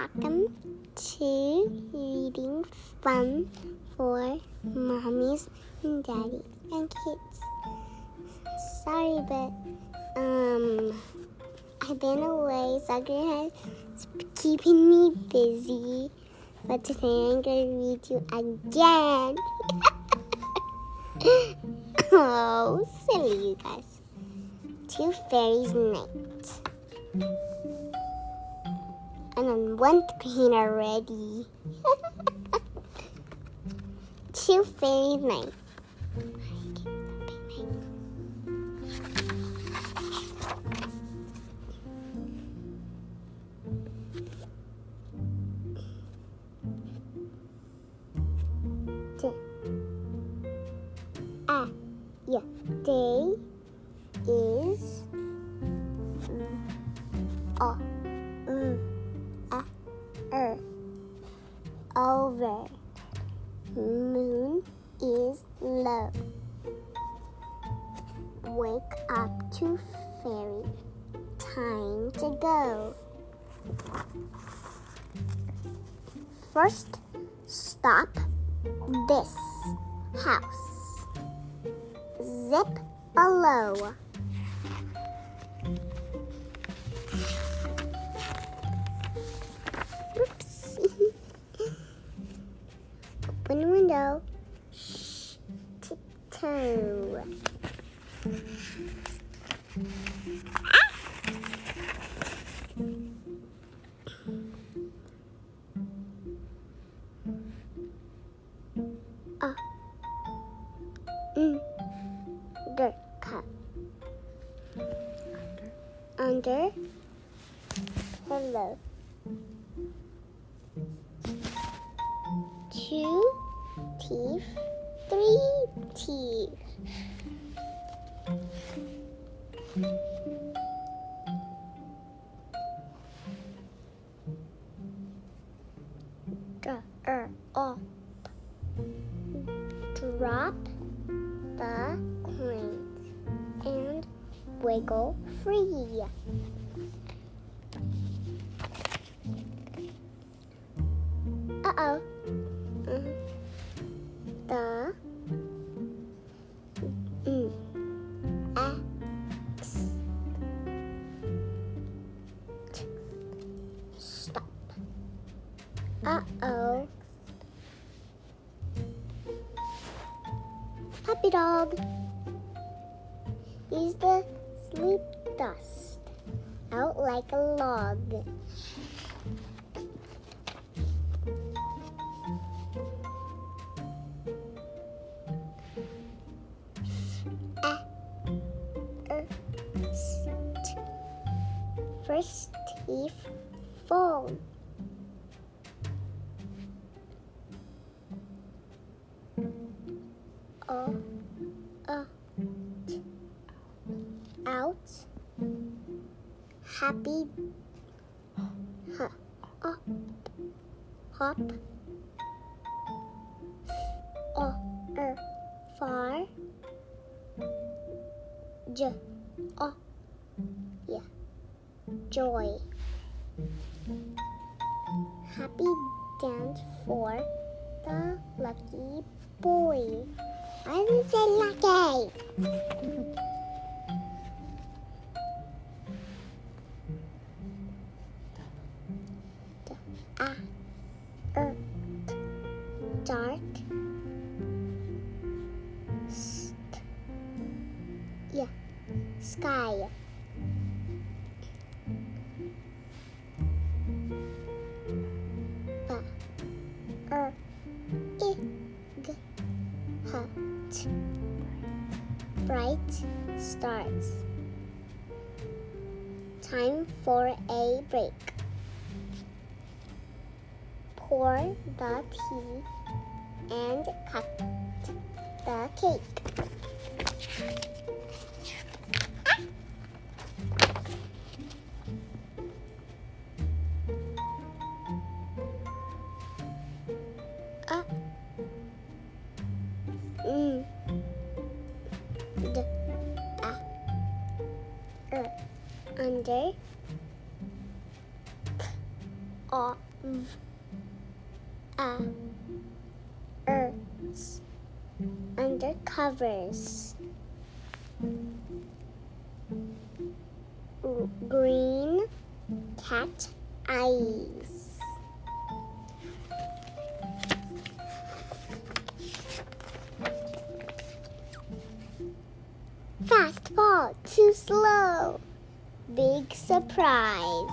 Welcome to reading fun for mommies and daddies and kids. Sorry, but um, I've been away. Soccer has keeping me busy, but today I'm gonna read you again. oh, silly you guys. Tooth Fairy's night. And then one green already. Tooth Fairy night. Ah. Day is oh, mm, Tooth Fairy. Time to go. First, stop this house. Zip below. Teeth. Three teeth. Er, up. Drop the coins and wiggle free. Uh oh. Puppy dog. He's the sleep dust out like a log. St. First teeth fall. Oh, out. Happy. Huh, up. Hop. Oh, er, far. J. Oh, yeah. Joy. Happy dance for the lucky boy. I didn't say lucky. Dark. St, yeah, sky. Bright starts. Time for a break. Pour the tea and cut the cake. Er. Under. K. O. v, a, earths, under covers. Green cat eyes. Fast ball, too slow. Big surprise.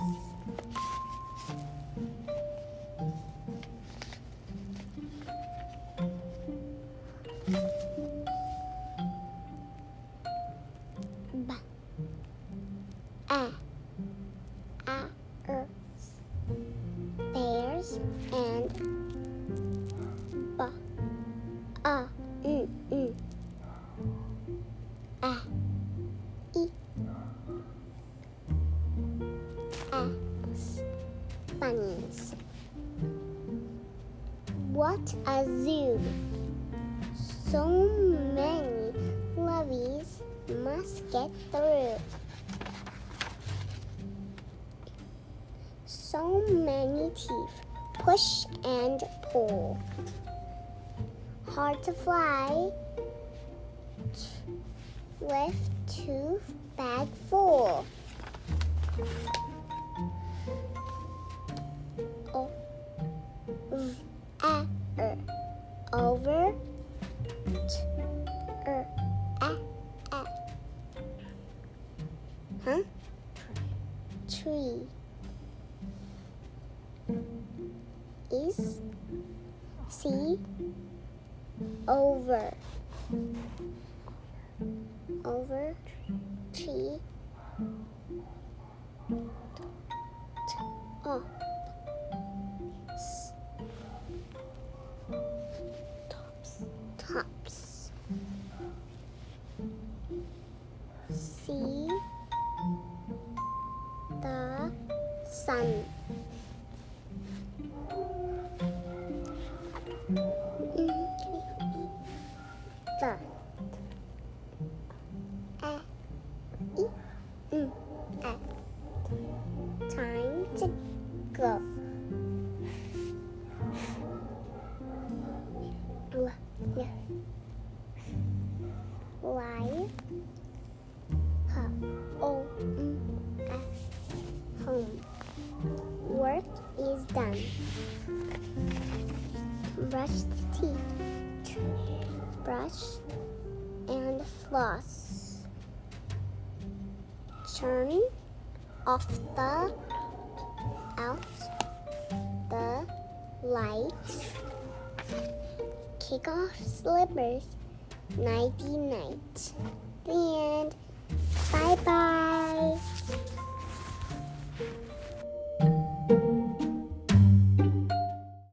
B. A. What a zoo! So many lovies must get through. So many teeth push and pull. Hard to fly with tooth bag full. Is C over over up oh. S- tops. Tops brush the teeth brush and floss. Turn off the out the light. Kick off slippers nighty night. The end bye bye